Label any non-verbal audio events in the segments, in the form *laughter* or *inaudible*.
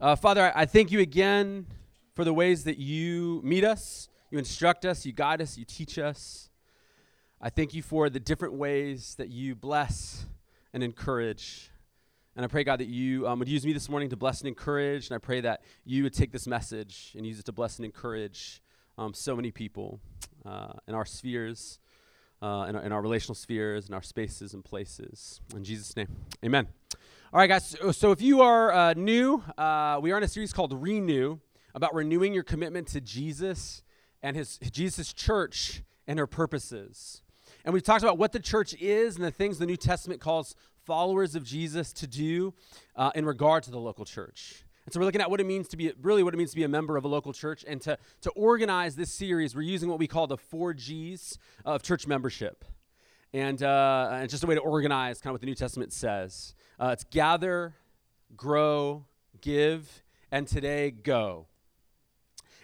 Uh, Father, I, thank you again for the ways that you meet us, you instruct us, you guide us, you teach us. I thank you for the different ways that you bless and encourage. And I pray, God, that you um, would use me this morning to bless and encourage. And I pray that you would take this message and use it to bless and encourage um, so many people uh, in our spheres, uh, in, our, in our relational spheres, in our spaces and places. In Jesus' name, amen. All right, guys. So, so if you are uh, new, uh, we are in a series called Renew about renewing your commitment to Jesus and his Jesus' church and her purposes. And we've talked about what the church is and the things the New Testament calls followers of Jesus to do uh, in regard to the local church. And so we're looking at what it means to be really what it means to be a member of a local church. And to, to organize this series, we're using what we call the four G's of church membership. And, uh, and just a way to organize kind of what the New Testament says. Uh, it's gather, grow, give, and today go.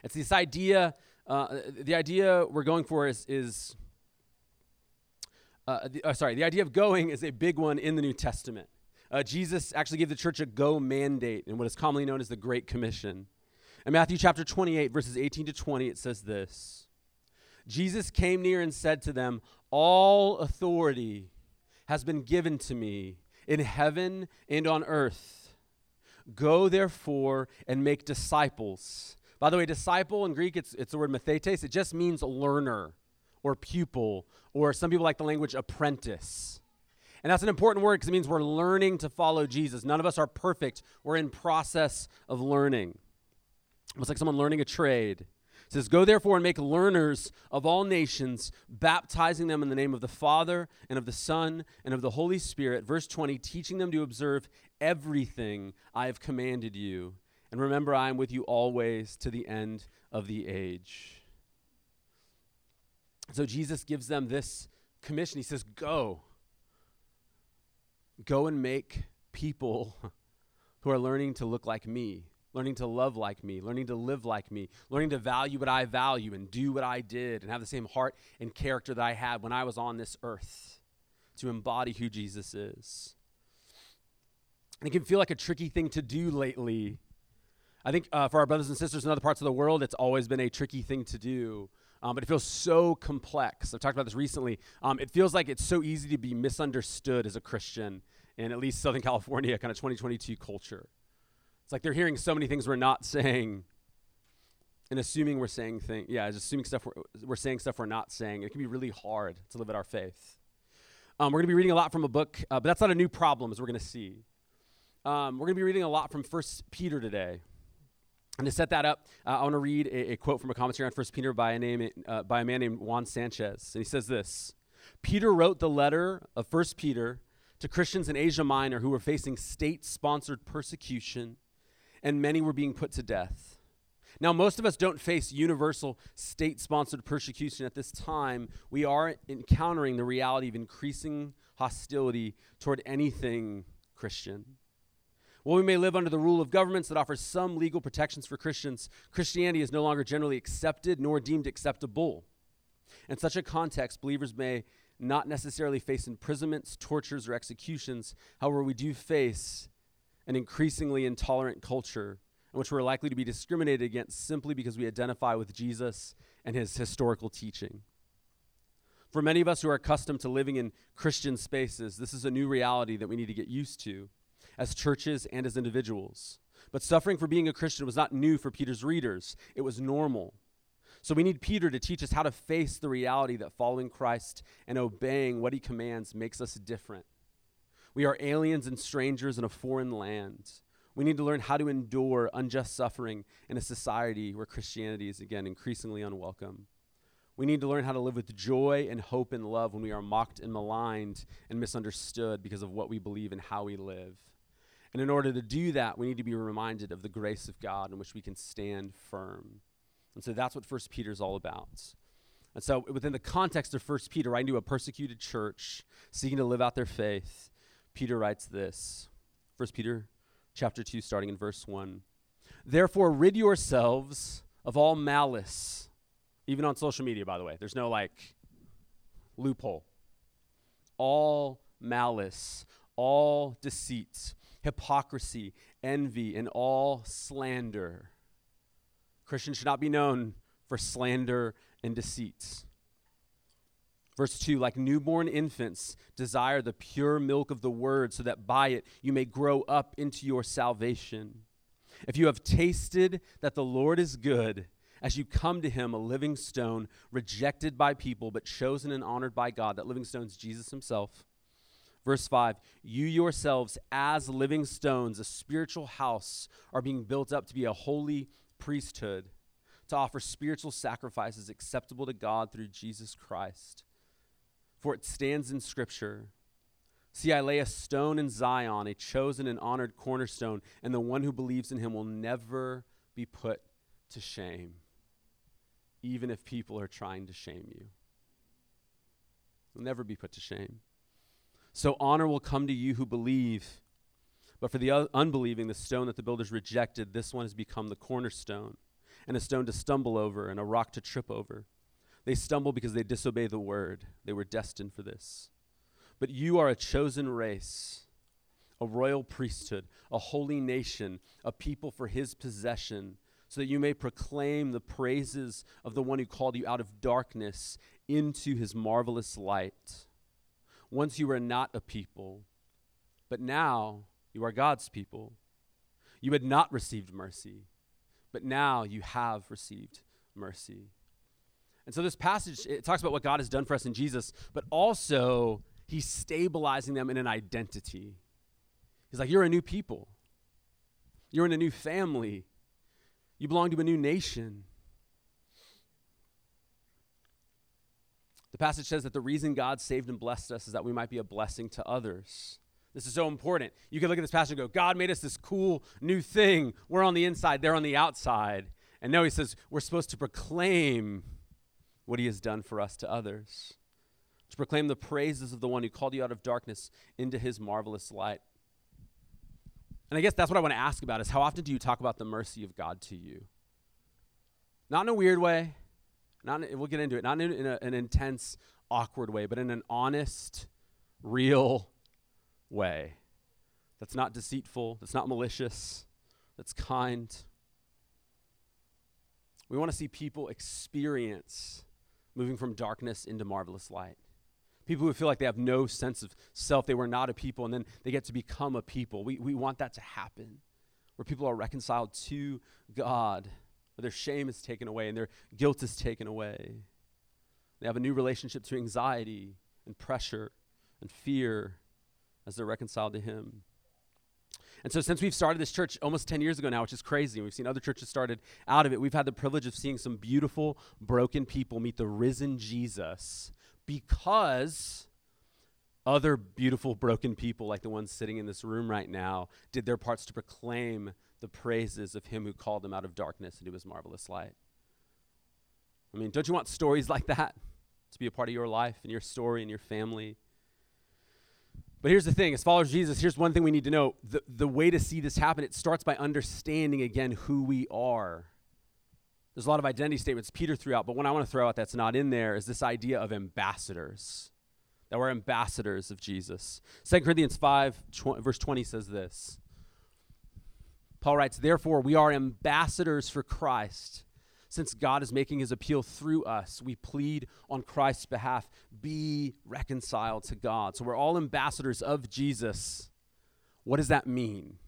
It's this idea, uh, the idea we're going for is, is uh, the, uh, sorry, the idea of going is a big one in the New Testament. Uh, Jesus actually gave the church a go mandate in what is commonly known as the Great Commission. In Matthew chapter 28, verses 18 to 20, it says this Jesus came near and said to them, All authority has been given to me in heaven and on earth. Go therefore and make disciples. By the way, disciple in Greek, it's, it's the word mathetes. It just means learner or pupil, or some people like the language apprentice. And that's an important word because it means we're learning to follow Jesus. None of us are perfect. We're in process of learning. It's like someone learning a trade. It says, Go therefore and make learners of all nations, baptizing them in the name of the Father and of the Son and of the Holy Spirit. Verse 20, teaching them to observe everything I have commanded you. And remember, I am with you always to the end of the age. So Jesus gives them this commission. He says, Go. Go and make people *laughs* who are learning to look like me, learning to love like me, learning to live like me, learning to value what I value and do what I did and have the same heart and character that I had when I was on this earth to embody who Jesus is. And it can feel like a tricky thing to do lately. I think uh, for our brothers and sisters in other parts of the world, it's always been a tricky thing to do um, but it feels so complex. I've talked about this recently. Um, it feels like it's so easy to be misunderstood as a Christian in at least Southern California kind of 2022 culture. It's like they're hearing so many things we're not *laughs* saying and assuming we're saying things. Yeah, just assuming stuff we're, we're, saying stuff we're not saying. It can be really hard to live out our faith. Um, we're going to be reading a lot from a book, uh, but that's not a new problem, as we're going to see. Um, we're going to be reading a lot from First Peter today. And to set that up, uh, I want to read a, a, quote from a commentary on 1 Peter by a, name, uh, by a man named Juan Sanchez. And he says this Peter wrote the letter of 1 Peter to Christians in Asia Minor who were facing state sponsored persecution, and many were being put to death. Now, most of us don't face universal state sponsored persecution at this time. We are encountering the reality of increasing hostility toward anything Christian. While we may live under the rule of governments that offer some legal protections for Christians, Christianity is no longer generally accepted nor deemed acceptable. In such a context, believers may not necessarily face imprisonments, tortures, or executions. However, we do face an increasingly intolerant culture in which we're likely to be discriminated against simply because we identify with Jesus and his historical teaching. For many of us who are accustomed to living in Christian spaces, this is a new reality that we need to get used to as churches and as individuals. But suffering for being a Christian was not new for Peter's readers, it was normal. So we need Peter to teach us how to face the reality that following Christ and obeying what he commands makes us different. We are aliens and strangers in a foreign land. We need to learn how to endure unjust suffering in a society where Christianity is, again, increasingly unwelcome. We need to learn how to live with joy and hope and love when we are mocked and maligned and misunderstood because of what we believe and how we live. And in order to do that, we need to be reminded of the grace of God in which we can stand firm. And so that's what First Peter is all about. And so within the context of First Peter, writing to a persecuted church seeking to live out their faith, Peter writes this. First Peter chapter 2, starting in verse 1. Therefore, rid yourselves of all malice, even on social media, by the way. There's no like loophole. All malice, all deceit hypocrisy, envy, and all slander. Christians should not be known for slander and deceits. Verse 2 Like newborn infants, desire the pure milk of the word, so that by it you may grow up into your salvation. If you have tasted that the Lord is good, as you come to him, a living stone, rejected by people, but chosen and honored by God, that living stone is Jesus himself. Verse 5 You yourselves, as living stones, a spiritual house, are being built up to be a holy priesthood, to offer spiritual sacrifices acceptable to God through Jesus Christ. For it stands in Scripture See, I lay a stone in Zion, a chosen and honored cornerstone, and the one who believes in him will never be put to shame, even if people are trying to shame you. Will never be put to shame. So honor will come to you who believe. But for the unbelieving, the stone that the builders rejected, this one has become the cornerstone, and a stone to stumble over, and a rock to trip over. They stumble because they disobey the word. They were destined for this. But you are a chosen race, a royal priesthood, a holy nation, a people for his possession, so that you may proclaim the praises of the one who called you out of darkness into his marvelous light. Once you were not a people, but now you are God's people. You had not received mercy, but now you have received mercy. And so this passage it talks about what God has done for us in Jesus, but also he's stabilizing them in an identity. He's like, You're a new people. You're in a new family. You belong to a new nation. The passage says that the reason God saved and blessed us is that we might be a blessing to others. This is so important. You can look at this passage and go, God made us this cool new thing. We're on the inside, they're on the outside. And no, he says we're supposed to proclaim what he has done for us to others, to proclaim the praises of the one who called you out of darkness into his marvelous light. And I guess that's what I want to ask about is how often do you talk about the mercy of God to you? Not in a weird way, not in, we'll get into it, not in, in a, an intense, awkward way, but in an honest, real way that's not deceitful, that's not malicious, that's kind. We want to see people experience moving from darkness into marvelous light. People who feel like they have no sense of self, they were not a people, and then they get to become a people. We, we want that to happen, where people are reconciled to God, where their shame is taken away and their guilt is taken away. They have a new relationship to anxiety and pressure and fear as they're reconciled to Him. And so, since we've started this church almost 10 years ago now, which is crazy, we've seen other churches started out of it, we've had the privilege of seeing some beautiful, broken people meet the risen Jesus because other beautiful, broken people, like the ones sitting in this room right now, did their parts to proclaim the praises of Him who called them out of darkness into His marvelous light. I mean, don't you want stories like that to be a part of your life and your story and your family? But here's the thing as followers of Jesus, here's one thing we need to know. The, the way to see this happen, it starts by understanding again who we are. There's a lot of identity statements Peter threw out, but one I want to throw out that's not in there is this idea of ambassadors. That we're ambassadors of Jesus. 2 Corinthians 5, tw- verse 20 says this. Paul writes, Therefore, we are ambassadors for Christ since God is making his appeal through us, we plead on Christ's behalf be reconciled to God. So we're all ambassadors of Jesus. What does that mean?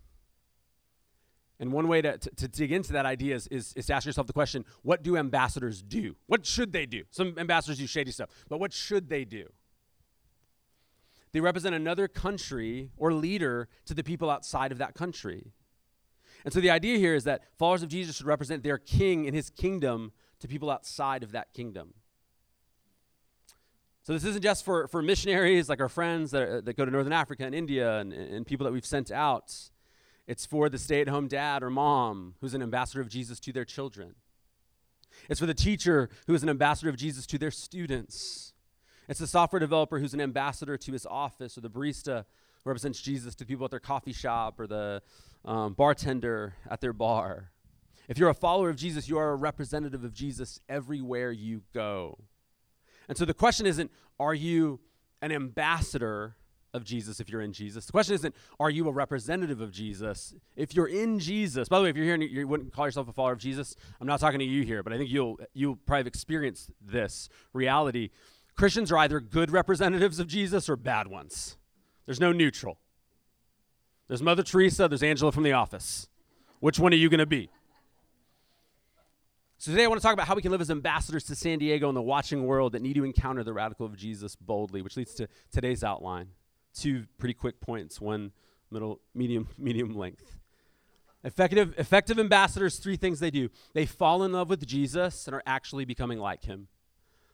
And one way to, to, to dig into that idea is, is, is, to ask yourself the question what do ambassadors do? What should they do? Some ambassadors do shady stuff, but what should they do? They represent another country or leader to the people outside of that country. And so the idea here is that followers of Jesus should represent their king and his kingdom to people outside of that kingdom. So this isn't just for, for missionaries like our friends that, are, that go to Northern Africa and India and, and people that we've sent out. It's for the stay at home dad or mom who's an ambassador of Jesus to their children. It's for the teacher who is an ambassador of Jesus to their students. It's the software developer who's an ambassador to his office or the barista represents Jesus to people at their coffee shop or the um, bartender at their bar. If you're a follower of Jesus, you are a representative of Jesus everywhere you go. And so the question isn't, are you an ambassador of Jesus if you're in Jesus. The question isn't, are you a representative of Jesus? If you're in Jesus, by the way, if you're here and you wouldn't call yourself a follower of Jesus, I'm not talking to you here, but I think you'll you'll probably experience this reality. Christians are either good representatives of Jesus or bad ones. There's no neutral. There's Mother Teresa, there's Angela from The Office. Which one are you going to be? So today I want to talk about how we can live as ambassadors to San Diego and the watching world that need to encounter the radical of Jesus boldly, which leads to today's outline. Two pretty quick points, one middle medium *laughs* medium length. Effective effective ambassadors, three things they do. They fall in love with Jesus and are actually becoming like him.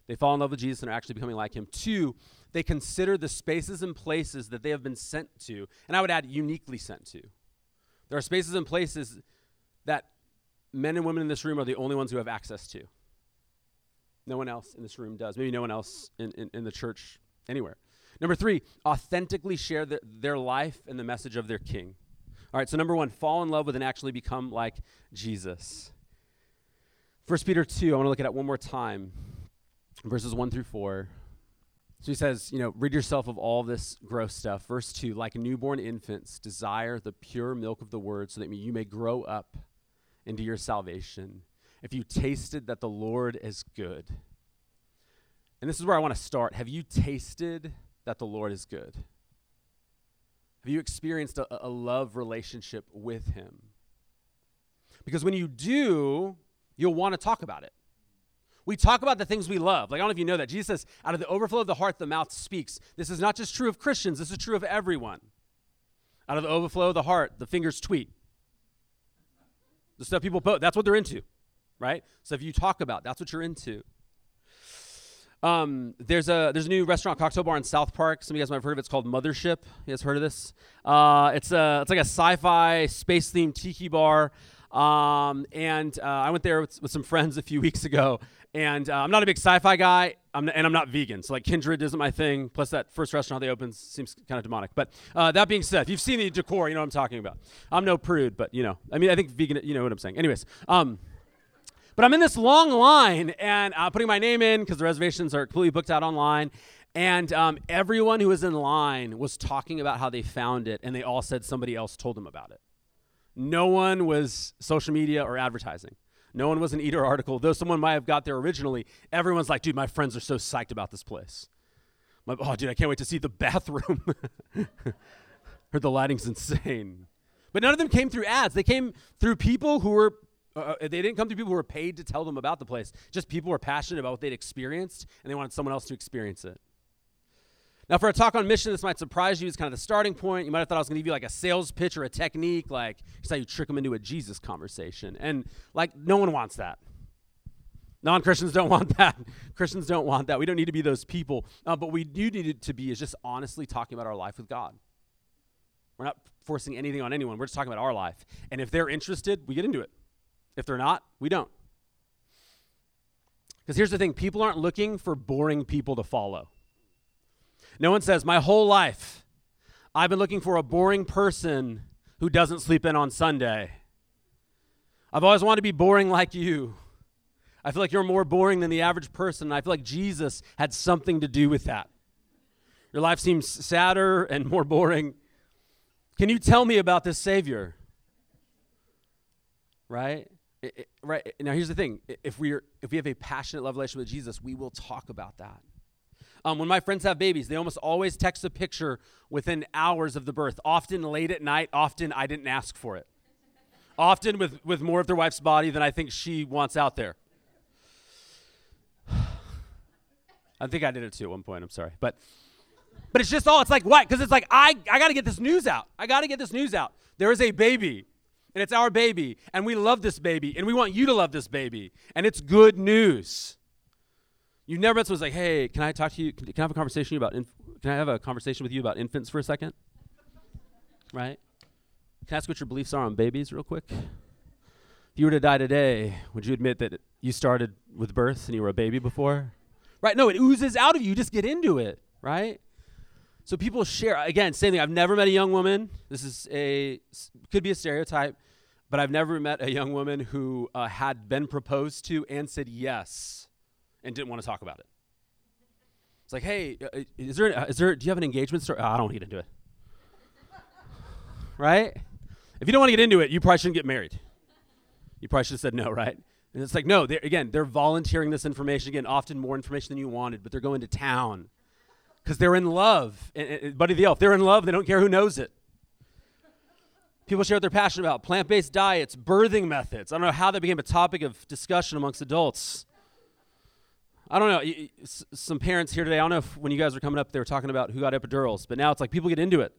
They fall in love with Jesus and are actually becoming like him. Two, they consider the spaces and places that they have been sent to, and I would add uniquely sent to. There are spaces and places that men and women in this room are the only ones who have access to. No one else in this room does. Maybe no one else in, in, in the church anywhere. Number three, authentically share the, their life and the message of their king. All right, so number one, fall in love with and actually become like Jesus. 1 Peter 2, I want to look at it one more time, verses 1 through 4. So he says, you know, rid yourself of all this gross stuff. Verse 2, like newborn infants, desire the pure milk of the word so that you may grow up into your salvation, if you tasted that the Lord is good. And this is where I want to start. Have you tasted that the Lord is good? Have you experienced a, a love relationship with Him? Because when you do, you'll want to talk about it. We talk about the things we love. Like, I don't know if you know that. Jesus says, out of the overflow of the heart, the mouth speaks. This is not just true of Christians, this is true of everyone. Out of the overflow of the heart, the fingers tweet. The stuff people post, that's what they're into, right? So if you talk about, that's what you're into. Um, there's a there's a new restaurant cocktail bar in South Park. Some of you guys might have heard of it. It's called Mothership. You guys heard of this? Uh, it's a it's like a sci-fi space themed tiki bar. Um, and uh, I went there with, with, some friends a few *laughs* weeks ago. And uh, I'm not a big sci-fi guy, I'm, and I'm not vegan. So like Kindred isn't my thing. Plus that first restaurant they opened seems kind of demonic. But uh, that being said, if you've seen the decor, you know what I'm talking about. I'm no prude, but you know, I mean, I think vegan. You know what I'm saying. Anyways. Um, but I'm in this long line and uh, putting my name in because the reservations are completely booked out online. And um, everyone who was in line was talking about how they found it, and they all said somebody else told them about it. No one was social media or advertising. No one was an eater article, though someone might have got there originally. Everyone's like, dude, my friends are so psyched about this place. Oh, dude, I can't wait to see the *laughs* bathroom. *laughs* Heard the lighting's insane. But none of them came through ads. They came through people who were uh, uh, they didn't come through people who were paid to tell them about the place. Just people were passionate about what they'd experienced, and they wanted someone else to experience it. Now, for a talk on mission, this might surprise you. It's kind of the starting point. You might have thought I was going to give you like a sales pitch or a technique, like here's how you trick them into a Jesus conversation. And like, no one wants that. Non Christians don't *laughs* want that. Christians don't want that. We don't need to be those people. Uh, but we do need to be is just honestly talking about our life with God. We're not forcing anything on anyone. We're just talking about our life. And if they're interested, we get into it. If they're not, we don't. Because here's the thing people aren't looking for boring people to follow. No one says, My whole life, I've been looking for a boring person who doesn't sleep in on Sunday. I've always wanted to be boring like you. I feel like you're more boring than the average person. I feel like Jesus had something to do with that. Your life seems sadder and more boring. Can you tell me about this Savior? Right? It, it, right now here's the thing if we're if we have a passionate love relationship with jesus we will talk about that um, when my friends have babies they almost always text a picture within hours of the birth often late at night often i didn't ask for it. Often with with more of their wife's body than i think she wants out there. *sighs* I think i did it too at one point i'm sorry. But but it's just all it's like what? Because it's like i i gotta get this news out. I gotta get this news out. There is a baby and it's our baby, and we love this baby, and we want you to love this baby, and it's good news. You never met someone like, "Hey, can I talk to you? Can, can I have a conversation about? Inf- can I have a conversation with you about infants for a second? Right? Can I ask what your beliefs are on babies, real quick? If you were to die today, would you admit that you started with birth and you were a baby before? Right? No, it oozes out of you. You just get into it, right? So people share again, same thing. I've never met a young woman. This is a could be a stereotype but I've never met a young woman who uh, had been proposed to and said yes and didn't want to talk about it. It's like, hey, uh, uh, is there, uh, there, do you have an engagement story? Oh, I don't want to get into it. *laughs* right? If you don't want to get into it, you probably shouldn't get married. You probably should have said no, right? And it's like, no, they're, again, they're volunteering this information. Again, often more information than you wanted, but they're going to town because they're in love. And, and, Buddy the Elf, they're in love. They don't care who knows it. People share what they're passionate about plant based diets, birthing methods. I don't know how that became a topic of discussion amongst adults. I don't know. Some parents here today, I don't know if when you guys were coming up, they were talking about who got epidurals, but now it's like people get into it.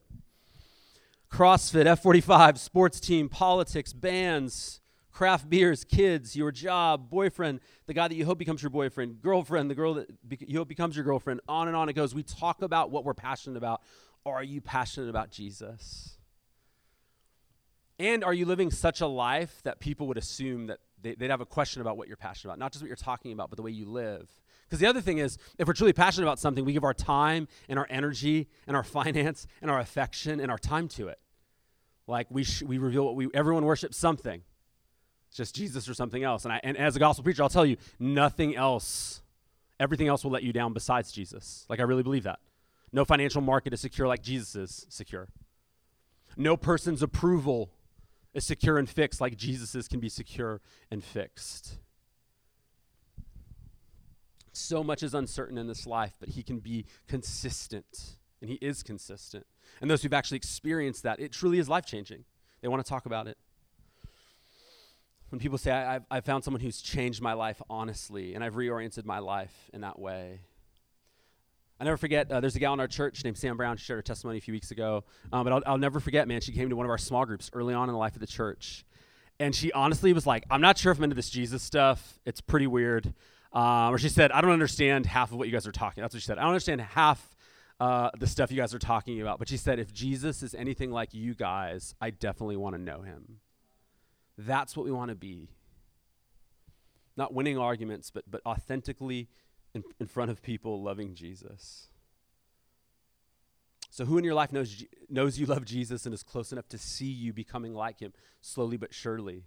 CrossFit, F45, sports team, politics, bands, craft beers, kids, your job, boyfriend, the guy that you hope becomes your boyfriend, girlfriend, the girl that you hope becomes your girlfriend, on and on it goes. We talk about what we're passionate about. Are you passionate about Jesus? And are you living such a life that people would assume that they, would have a question about what you're passionate about? Not just what you're talking about, but the way you live. Because the other thing is, if we're truly passionate about something, we give our time and our energy and our *laughs* finance and our affection and our time to it. Like we, sh- we reveal what we, everyone worships something. It's just Jesus or something else. And, I, and as a gospel preacher, I'll tell you, nothing else, everything else will let you down besides Jesus. Like I really believe that. No financial market is secure like Jesus is secure. No person's approval is secure and fixed like Jesus's can be secure and fixed. So much is uncertain in this life, but he can be consistent, and he is consistent. And those who've actually experienced that, it truly is life changing. They want to talk about it. When people say, I've, I've found someone who's changed my life honestly, and I've reoriented my life in that way, I never forget, uh, there's a gal in our church named Sam Brown. She shared her testimony a few weeks ago. Um, but I'll, I'll, never forget, man, she came to one of our small groups early on in the life of the church. And she honestly was like, I'm not sure if I'm into this Jesus stuff. It's pretty weird. Um, or she said, I don't understand half of what you guys are talking. That's what she said. I don't understand half uh, the stuff you guys are talking about. But she said, if Jesus is anything like you guys, I definitely want to know him. That's what we want to be. Not winning arguments, but, but authentically in, in front of people loving Jesus. So, who in your life knows, knows you love Jesus and is close enough to see you becoming like him slowly but surely?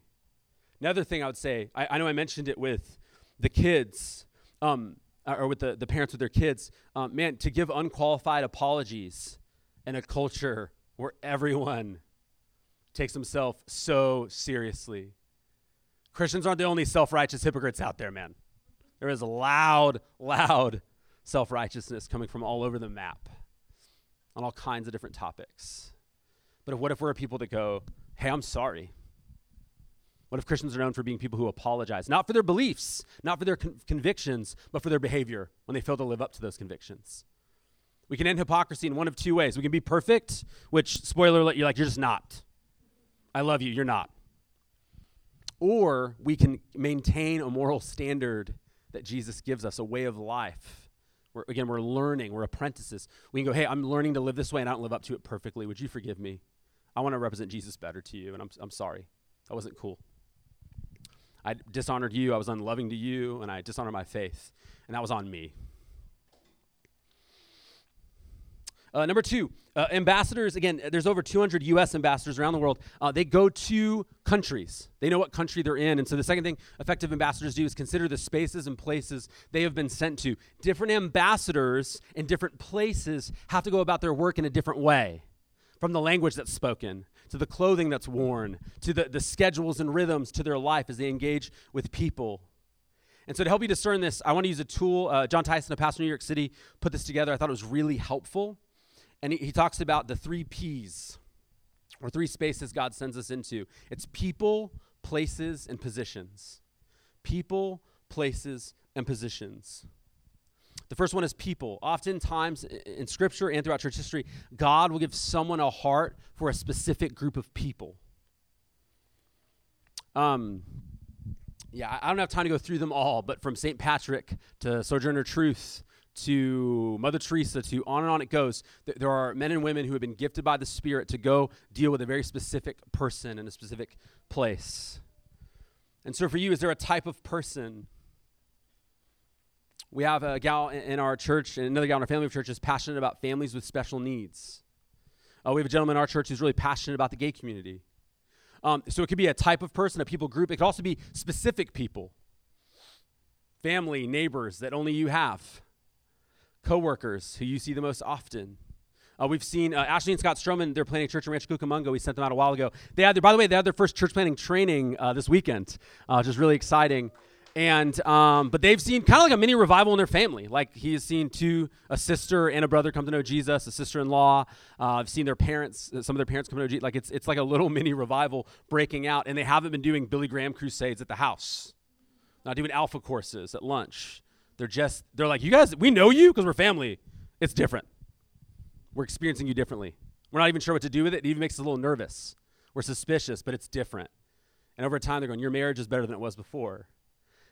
Another thing I would say, I, I know I mentioned it with the kids, um, or with the, the parents with their kids. Um, man, to give unqualified apologies in a culture where everyone takes himself so seriously. Christians aren't the only self righteous hypocrites out there, man. There is loud, loud self righteousness coming from all over the map on all kinds of different topics. But what if we're people that go, hey, I'm sorry? What if Christians are known for being people who apologize, not for their beliefs, not for their con- convictions, but for their behavior when they fail to live up to those convictions? We can end hypocrisy in one of two ways. We can be perfect, which, spoiler alert, you're like, you're just not. I love you, you're not. Or we can maintain a moral standard that Jesus gives us, a way of life. We're, again, we're learning, we're apprentices. We can go, hey, I'm learning to live this way and I don't live up to it perfectly. Would you forgive me? I want to represent Jesus better to you, and I'm, I'm sorry. That wasn't cool. I dishonored you, I was unloving to you, and I dishonored my faith, and that was on me. Uh, number two, uh, ambassadors, again, there's over 200 U.S. ambassadors around the world. Uh, they go to countries. They know what country they're in. And so the second thing effective ambassadors do is consider the spaces and places they have been sent to. Different ambassadors in different places have to go about their work in a different way. From the language that's spoken, to the clothing that's worn, to the, the schedules and rhythms to their life as they engage with people. And so, to help you discern this, I want to use a tool. Uh, Jon Tyson, a pastor in New York City, put this together. I thought it was really helpful. And he, he talks about the three P's, or three spaces God sends us into it's people, places, and positions. People, places, and positions. The first one is people. Oftentimes in Scripture and throughout church history, God will give someone a heart for a specific group of people. Um, yeah, I don't have time to go through them all, but from St. Patrick to Sojourner Truth to Mother Teresa to on and on it goes. There are men and women who have been gifted by the Spirit to go deal with a very specific person in a specific place. And so, for you, is there a type of person? We have a gal in our church, and another gal in our family of church is passionate about families with special needs. Uh, we have a gentleman in our church who's really passionate about the gay community. Um, so it could be a type of person, a people group. It could also be specific people, family, neighbors that only you have coworkers who you see the most often. Uh, we've seen uh, Ashley and Scott Stroman. They're planning church in Rancho Cucamonga. We sent them out a while ago. They had, their, by the way, they had their first church planning training uh, this weekend, uh, which is really exciting. And um, but they've seen kind of like a mini revival in their family. Like he's seen two, a sister and a brother come to know Jesus, a sister-in-law. Uh, I've seen their parents, some of their parents come to know Jesus. Like it's it's like a little *laughs* mini revival breaking out. And they haven't been doing Billy Graham crusades at the house, not doing alpha courses at lunch. They're just they're like, you guys, we know you because we're family. It's different. We're experiencing you differently. We're not even sure what to do with it. It even makes us a little nervous. We're suspicious, but it's different. And over time, they're going, Your marriage is better than it was before.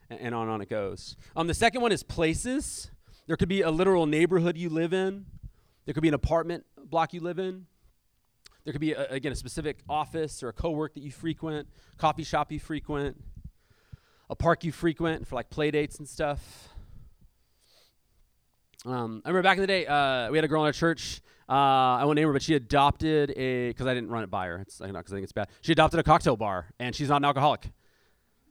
And, and on and on it goes. Um, the second one is places. There could be a literal neighborhood you live in, there could be an apartment block you live in. There could be, a, again, a specific office or a co work that you frequent, coffee shop you frequent, a park you frequent for like play dates and stuff. Um, I remember back in the day, uh, we had a girl in our church. Uh, I won't name her, but she adopted a because I didn't run it by her. It's not because I think it's bad. She adopted a cocktail bar, and she's not an alcoholic,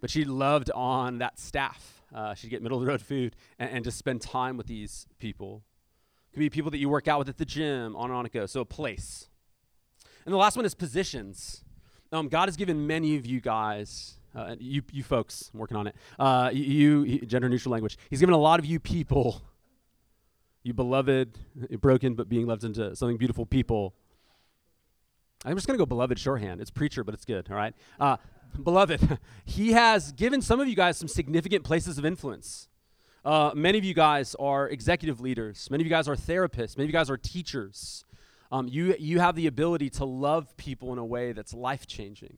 but she loved on that staff. Uh, she'd get middle of the road food and, and just spend time with these people. Could be people that you work out with at the gym. On and on it goes. So a place. And the last one is positions. Um, God has given many of you guys uh, you, you folks, I'm working on it. Uh, you, you, gender neutral language. He's given a lot of you people you beloved, broken but being loved into something beautiful people. I'm just going to go beloved shorthand. It's preacher, but it's good, all right? Uh, beloved, *laughs* he has given some of you guys some significant places of influence. Uh, many of you guys are executive leaders. Many of you guys are therapists. Many of you guys are teachers. Um, you, you have the ability to love people in a way that's life changing.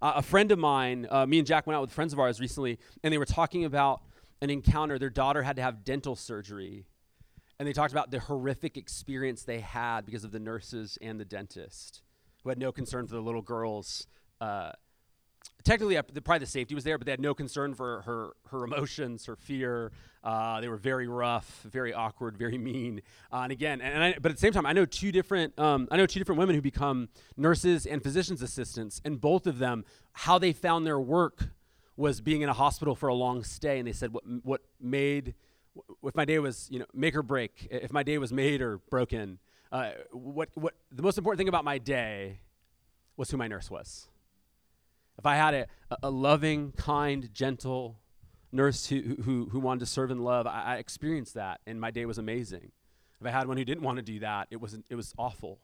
Uh, a friend of mine, uh, me and Jack went out with friends of ours recently, and they were talking about an encounter. Their daughter had to have dental surgery and they talked about the horrific experience they had because of the nurses and the dentist who had no concern for the little girls. Uh, technically, uh, probably the safety was there, but they had no concern for her, her emotions, her fear. Uh, they were very rough, very awkward, very mean. Uh, and again, and I, but at the same time, I know two different, um, I know two different women who become nurses and physicians assistants, and both of them, how they found their work was being in a hospital for a long stay, and they said what what made if my day was you know make or break, if my day was made or broken, uh, what what the most important thing about my day was who my nurse was. If I had a, a loving, kind, gentle nurse who, who, who wanted to serve and love, I, I experienced that, and my day was amazing. If I had one who didn't want to do that, it was it was awful.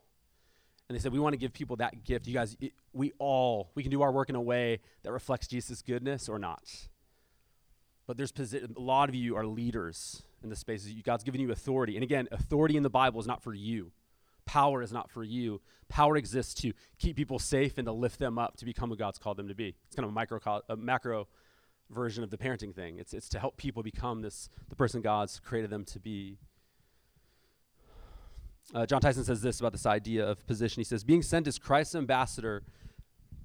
And they said, we want to give people that gift. You guys, it, we all, we can do our work in a way that reflects Jesus' goodness or not. But there's posi- a lot of you are leaders in the spaces. God's given you authority. And again, authority in the Bible is not for you. Power is not for you. Power exists to keep people safe and to lift them up to become who God's called them to be. It's kind of a micro, a macro version of the parenting thing. It's, it's to help people become this the person God's created them to be. Uh, Jon Tyson says this about this idea of position. He says, Being sent as Christ's ambassador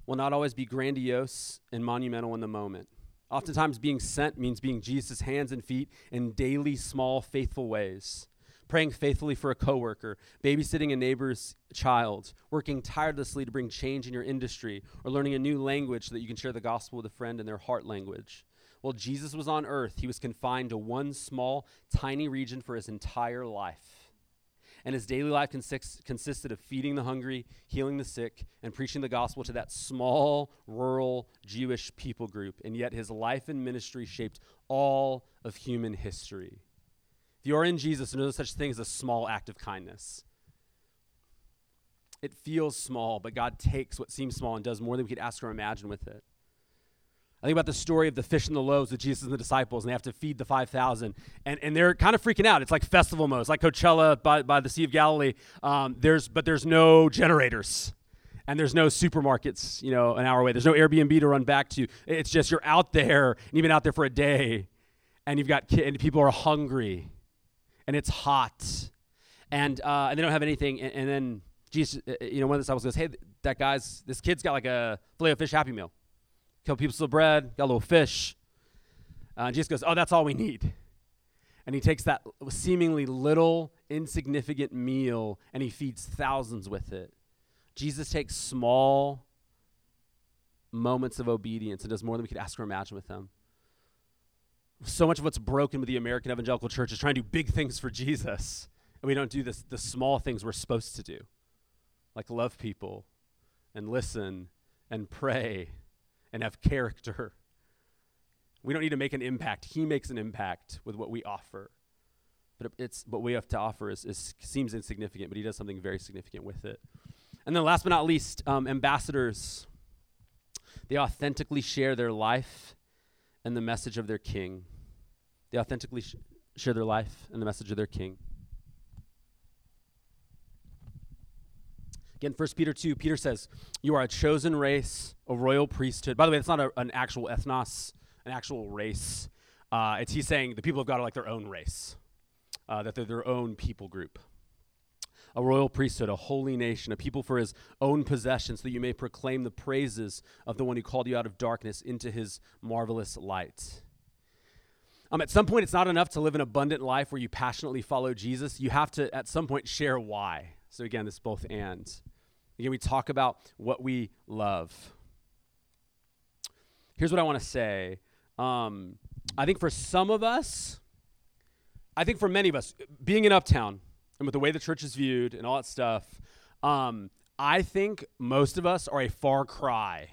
will not always be grandiose and monumental in the moment. Oftentimes, being sent means being Jesus' hands and feet in daily, small, faithful ways. Praying faithfully for a coworker, babysitting a neighbor's child, working tirelessly to bring change in your industry, or learning a new language so that you can share the gospel with a friend in their heart language. While Jesus was on earth, he was confined to one small, tiny region for his entire life and his daily life consist, consisted of feeding the hungry, healing the sick, and preaching the gospel to that small, rural Jewish people group. And yet his life and ministry shaped all of human history. If you are in Jesus, there's no such thing as a small act of kindness. It feels small, but God takes what seems small and does more than we could ask or imagine with it. I think about the story of the fish and the loaves with Jesus and the disciples, and they have to feed the 5,000. And, and they're kind of freaking out. It's like festival mode. It's like Coachella by, by the Sea of Galilee. Um, there's, but there's no generators. And there's no supermarkets, you know, an hour away. There's no Airbnb to run back to. It's just you're out there, and you've been out there for a day, and you've got and people are hungry, and it's hot, and uh, and they don't have anything. And, and then Jesus, uh, you know, one of the disciples goes, "Hey, that guy's this kid's got like a filet of fish Happy Meal." Couple pieces of bread, got a little fish. Uh, and Jesus goes, Oh, that's all we need. And he takes that seemingly little, insignificant meal and he feeds thousands with it. Jesus takes small moments of obedience and does more than we could ask or imagine with them. so much of what's broken with the American evangelical church is trying to do big things for Jesus, and we don't do this, the small things we're supposed to do, like love people and listen and pray and have character. We don't need to make an impact. He makes an impact with what we offer. But it's what we have to offer is, is seems insignificant, but he does something very significant with it. And then last but not least, um, ambassadors. They authentically share their life and the message of their king. They authentically sh- share their life and the message of their king. Again, 1 Peter 2, Peter says, You are a chosen race, a royal priesthood. By the way, it's not a, an actual ethnos, an actual race. Uh, it's he's saying the people of God are like their own race, uh, that they're their own people group. A royal priesthood, a holy nation, a people for his own possession, so that you may proclaim the praises of the one who called you out of darkness into his marvelous light. Um, at some point, it's not enough to live an abundant life where you passionately follow Jesus. You have to, at some point, share why. So, again, this both and. Again, we talk about what we love. Here's what I want to say. Um, I think for some of us, I think for many of us, being in Uptown and with the way the church is viewed and all that stuff, um, I think most of us are a far cry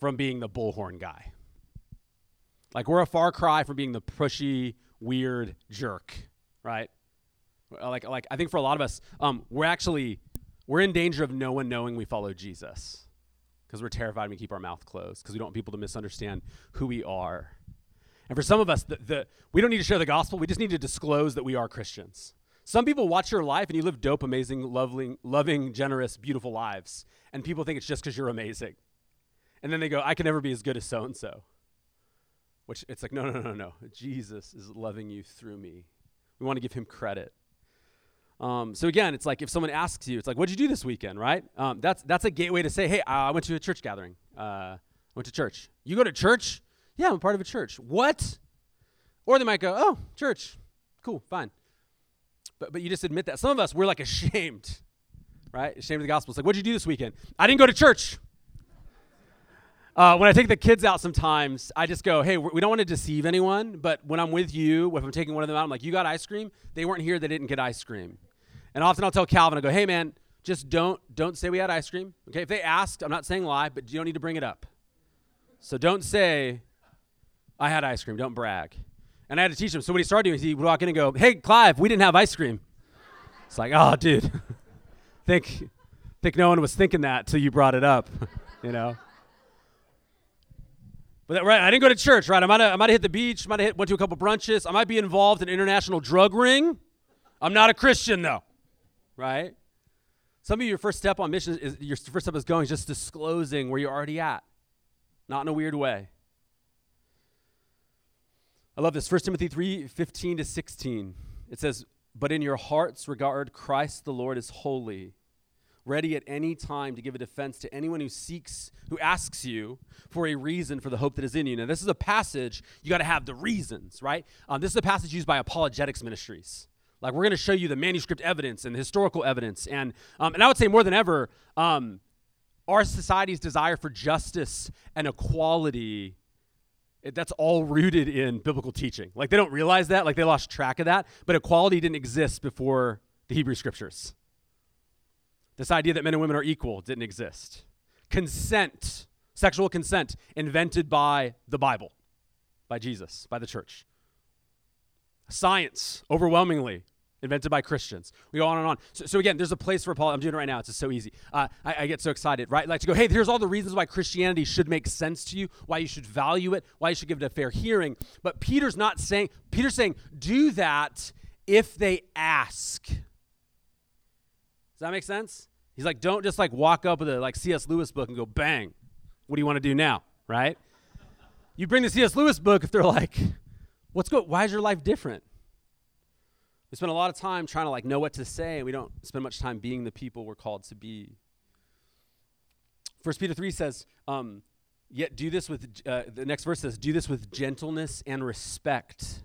from being the bullhorn guy. Like we're a far cry from being the pushy, weird jerk, right? Like, like I think for a lot of us, um, we're actually we're in danger of no one knowing we follow Jesus because we're terrified we keep our mouth closed because we don't want people to misunderstand who we are. And for some of us, the, the, we don't need to share the gospel. We just need to disclose that we are Christians. Some people watch your life and you live dope, amazing, loving, loving, generous, beautiful lives. And people think it's just because you're amazing. And then they go, I can never be as good as so and so. Which it's like, no, no, no, no. Jesus is loving you through me. We want to give him credit. Um, so again, it's like if someone asks you, it's like, "What'd you do this weekend?" Right? Um, that's that's a gateway to say, "Hey, I went to a church gathering. Uh, I went to church. You go to church? Yeah, I'm part of a church. What? Or they might go, "Oh, church. Cool, fine." But but you just admit that. Some of us we're like ashamed, right? Ashamed of the gospel. It's like, "What'd you do this weekend?" I didn't go to church. Uh, when I take the kids out, sometimes I just go, "Hey, we don't want to deceive anyone, but when I'm with you, if I'm taking one of them out, I'm like, you got ice cream? They weren't here. They didn't get ice cream." And often I'll tell Calvin, I go, "Hey, man, just don't don't say we had ice cream. Okay, if they asked, I'm not saying lie, but you don't need to bring it up. So don't say I had ice cream. Don't brag." And I had to teach him. So what he started doing is he would walk in and go, "Hey, Clive, we didn't have ice cream." It's like, "Oh, dude, *laughs* think think no one was thinking that till you brought it up, *laughs* you know." But that, right, I didn't go to church, right? I might have, I might hit the beach, might have hit, went to a couple brunches. I might be involved in an international drug ring. I'm not a Christian though, right? Some of your first step on mission is your first step is going just disclosing where you're already at, not in a weird way. I love this. 1 Timothy 3 15 to 16. It says, But in your hearts regard Christ the Lord as holy ready at any time to give a defense to anyone who seeks, who asks you for a reason for the hope that is in you. Now, this is a passage, you got to have the reasons, right? Um, this is a passage used by apologetics ministries. Like, we're going to show you the manuscript evidence and the historical evidence. And, um, and I would say more than ever, um, our society's desire for justice and equality that's all rooted in biblical teaching. Like they don't realize that, like they lost track of that, but equality didn't exist before the Hebrew scriptures. This idea that men and women are equal didn't exist. Consent, sexual consent, invented by the Bible, by Jesus, by the church. Science, overwhelmingly invented by Christians. We go on and on. So, so again, there's a place for Paul. I'm doing it right now. It's just so easy. Uh, I, I, get so excited, right? Like to go, hey, here's all the reasons why Christianity should make sense to you, why you should value it, why you should give it a fair hearing. But Peter's not saying, Peter's saying, do that if they ask Does that make sense? He's like, don't just like walk up with a like C.S. Lewis book and go, bang, what do you want to do now? Right? You bring the C.S. Lewis book if they're like, what's good? Why is your life different? We spend a lot of time trying to like know what to say, and we don't spend much time being the people we're called to be. First Peter 3 says, um, yet do this with, uh, the next verse says, do this with gentleness and respect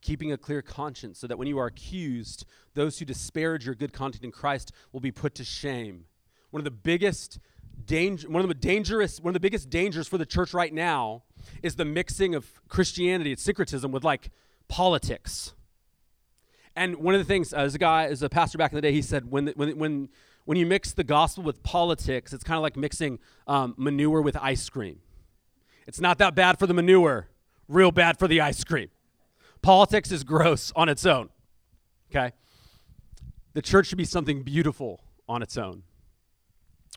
keeping a clear conscience, so that when you are accused, those who disparage your good conduct in Christ will be put to shame. One of the biggest danger, one of the dangerous, one of the biggest dangers for the church right now is the mixing of Christianity and syncretism with like politics. And one of the things, uh, as a guy, as a pastor back in the day, he said when, when, when, when you mix the gospel with politics, it's kind of like mixing um, manure with ice cream. It's not that bad for the manure, real bad for the ice cream. Politics is gross on its own. Okay? The church should be something beautiful on its own.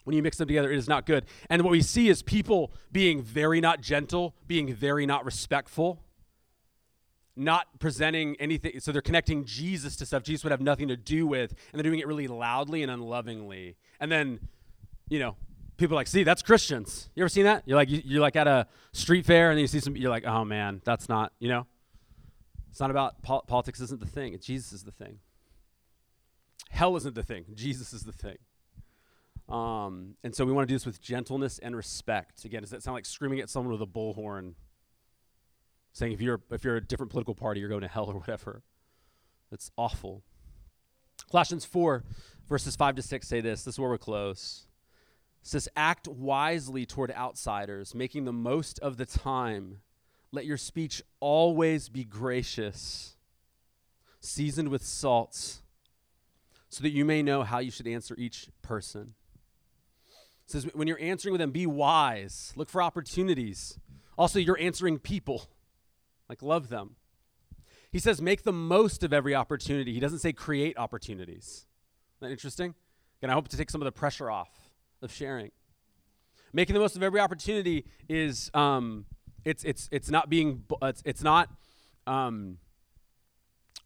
When you mix them together, it is not good. And what we see is people being very not gentle, being very not respectful, not presenting anything. So they're connecting Jesus to stuff Jesus would have nothing to do with, and they're doing it really loudly and unlovingly. And then, you know, people like, see, that's Christians. You ever seen that? You're like, you're like at a street fair, and then you see some. You're like, oh man, that's not. You know, it's not about pol- politics. Isn't the thing? Jesus is the thing. Hell isn't the thing. Jesus is the thing. Um, and so we want to do this with gentleness and respect. Again, does that sound like screaming at someone with a bullhorn, saying if you're if you're a different political party, you're going to hell or whatever? That's awful. Colossians four, verses five to six say this. This is where we're close. It says, "Act wisely toward outsiders, making the most of the time. Let your speech always be gracious, seasoned with salt." so that you may know how you should answer each person. It says, when you're answering with them, be wise. Look for opportunities. Also, you're answering people. Like, love them. He says, make the most of every opportunity. He doesn't say create opportunities. Isn't that interesting? And I hope to take some of the pressure off of sharing. Making the most of every opportunity is um, it's it's it's not being it's, it's not um,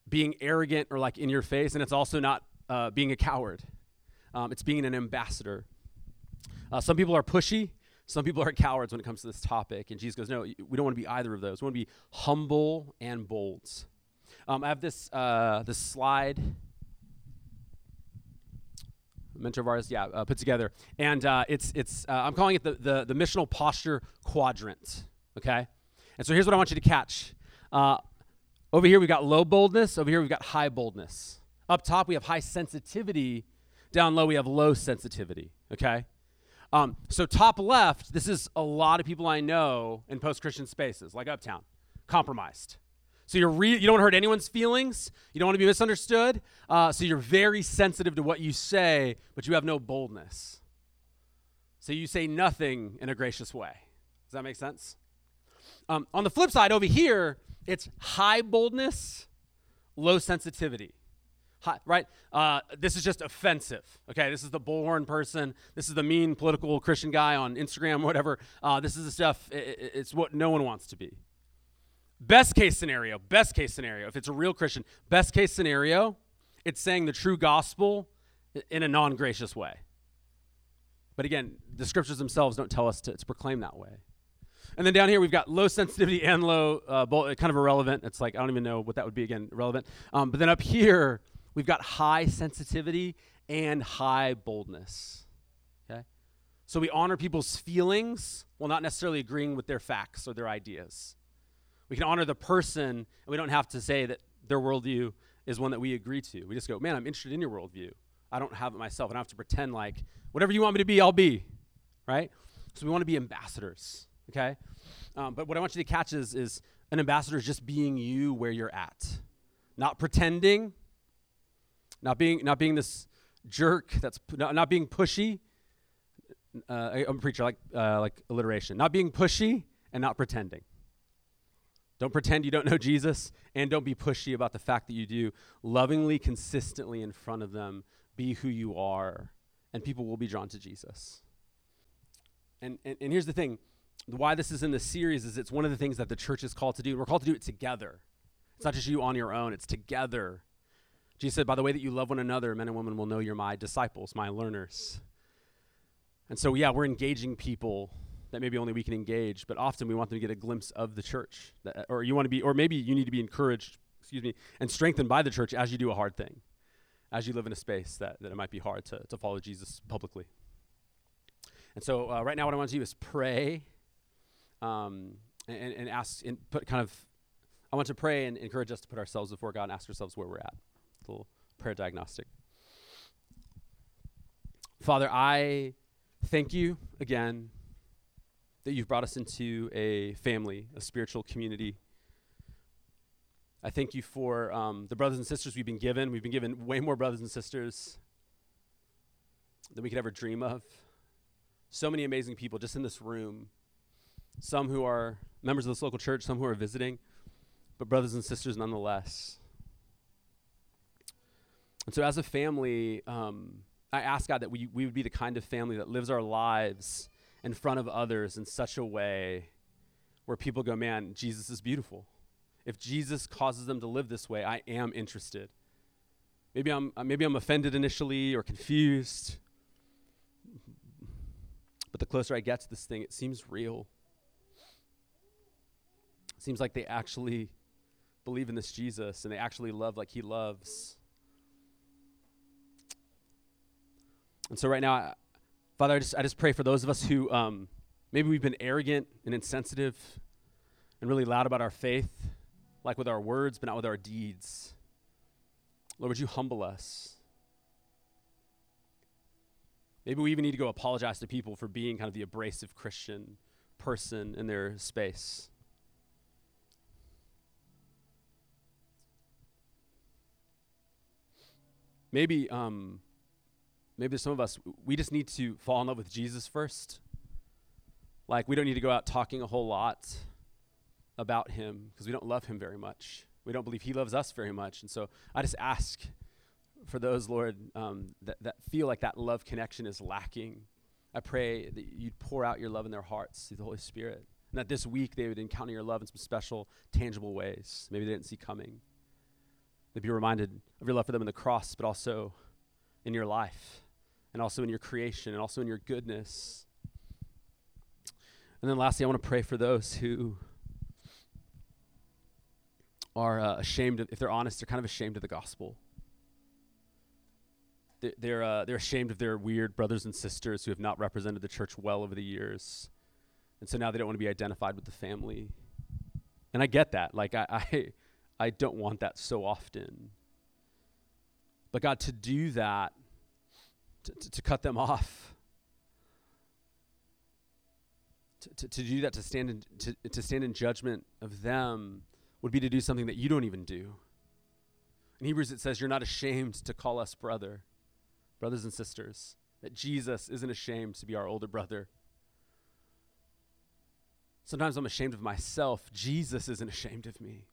being arrogant or like in your face, and it's also not uh, being a coward. Um, it's being an ambassador. Uh, some people are pushy. Some people are cowards when it comes to this topic. And Jesus goes, No, we don't want to be either of those. We want to be humble and bold. Um, I have this, uh, this slide. mentor of ours, yeah, uh, put together. And uh, it's, it's uh, I'm calling it the, the, the missional posture quadrant. Okay? And so here's what I want you to catch. Uh, over here, we've got low boldness. Over here, we've got high boldness. Up top, we have high sensitivity. Down low, we have low sensitivity. Okay? Um, so, top left, this is a lot of people I know in post Christian spaces, like Uptown, compromised. So, you're re- you don't hurt anyone's feelings, you don't want to be misunderstood. Uh, so, you're very sensitive to what you say, but you have no boldness. So, you say nothing in a gracious way. Does that make sense? Um, on the flip side, over here, it's high boldness, low sensitivity right? Uh, this is just offensive. Okay, this is the bullhorn person. This is the mean political Christian guy on Instagram, *laughs* whatever. Uh, this is the stuff. It, it's what no one wants to be. Best case scenario. Best case scenario. If it's a real Christian, best case scenario, it's saying the true gospel in a non-gracious way. But again, the scriptures themselves don't tell us to, to proclaim that way. And then down here we've got low sensitivity and low, uh, kind of irrelevant. It's like I don't even know what that would be again, irrelevant. Um, but then up here We've got high sensitivity and high boldness. Okay? So we honor people's feelings while not necessarily agreeing with their facts or their ideas. We can honor the person, and we don't have to say that their worldview is one that we agree to. We just go, man, I'm interested in your worldview. I don't have it myself. And I don't have to pretend like whatever you want me to be, I'll be. Right? So we want to be ambassadors. Okay? Um, but what I want you to catch is, is an ambassador is just being you where you're at, not pretending, not being not being this jerk that's not, not being pushy. Uh, I, am a preacher, like uh, like alliteration. Not being pushy and not pretending. Don't pretend you don't know Jesus, and don't be pushy about the fact that you do. Lovingly, consistently in front of them, be who you are, and people will be drawn to Jesus. And, and, and here's the thing why this is in the series is it's one of the things that the church is called to do. We're called to do it together. It's not just you on your own, it's together. Jesus said, By the way that you love one another, men and women will know you're my disciples, my learners. And so, yeah, we're engaging people that maybe only we can engage, but often we want them to get a glimpse of the church. That, or you want to be, or maybe you need to be encouraged, excuse me, and strengthened by the church as you do a hard thing, as you live in a space that, that it might be hard to, to follow Jesus publicly. And so, uh, right now, what I want to do is pray um, and, and ask, and put kind of, I want to pray and encourage us to put ourselves before God and ask ourselves where we're at little prayer diagnostic. Father, I thank you again that you've brought us into a family, a spiritual community. I thank you for um, the brothers and sisters we've been given. We've been given way more brothers and sisters than we could ever dream of. So many amazing people just in this room. Some who are members of this local church, some who are visiting, but brothers and sisters nonetheless. And so, as a family, um, I ask God that we, we would be the kind of family that lives our lives in front of others in such a way where people go, man, Jesus is beautiful. If Jesus causes them to live this way, I am interested. Maybe I'm, maybe I'm offended initially or confused. But the closer I get to this thing, it seems real. It seems like they actually believe in this Jesus and they actually love like he loves. And so right now, Father, I just, I just pray for those of us who um, maybe we've been arrogant and insensitive and really loud about our faith, like with our words, but not with our deeds. Lord, would you humble us? Maybe we even need to go apologize to people for being kind of the abrasive Christian person in their space. Maybe um, maybe some of us, we just need to fall in love with Jesus first. Like, we don't need to go out talking a whole lot about him because we don't love him very much. We don't believe he loves us very much. And so I just ask for those, Lord, um, that, that feel like that love connection is lacking. I pray that you'd pour out your love in their hearts through the Holy Spirit. And that this week they would encounter your love in some special, tangible ways. Maybe they didn't see coming. They'd be reminded of your love for them in the cross, but also in your life and also in your creation and also in your goodness. And then lastly, I want to pray for those who are uh, ashamed of, if they're honest, they're kind of ashamed of the gospel. They're, they're, uh, they're ashamed of their weird brothers and sisters who have not represented the church well over the years. And so now they don't want to be identified with the family. And I get that. Like, I, I, I don't want that so often. But God, to do that to, to, cut them off. To, to, to, do that, to stand, in, to, to stand in judgment of them, would be to do something that you don't even do. In Hebrews, it says, You're not ashamed to call us brother, brothers and sisters, that Jesus isn't ashamed to be our older brother. Sometimes I'm ashamed of myself. Jesus isn't ashamed of me.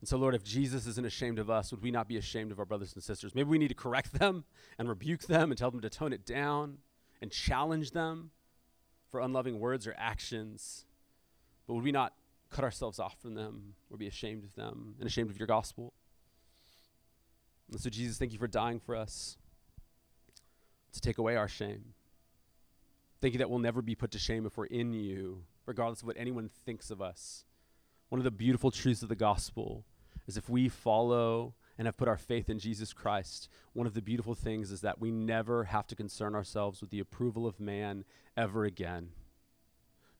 And so, Lord, if Jesus isn't ashamed of us, would we not be ashamed of our brothers and sisters? Maybe we need to correct them and rebuke them and tell them to tone it down and challenge them for unloving words or actions. But would we not cut ourselves off from them or be ashamed of them and ashamed of your gospel? And so, Jesus, thank you for dying for us to take away our shame. Thank you that we'll never be put to shame if we're in you, regardless of what anyone thinks of us. One of the beautiful truths of the gospel is if we follow and have put our faith in Jesus Christ, one of the beautiful things is that we never have to concern ourselves with the approval of man ever again.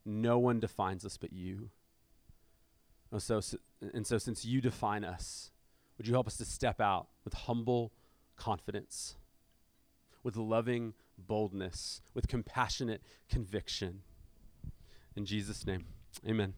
No one defines us but you. And so, and so, since you define us, would you help us to step out with humble confidence, with loving boldness, with compassionate conviction? In Jesus' name, amen.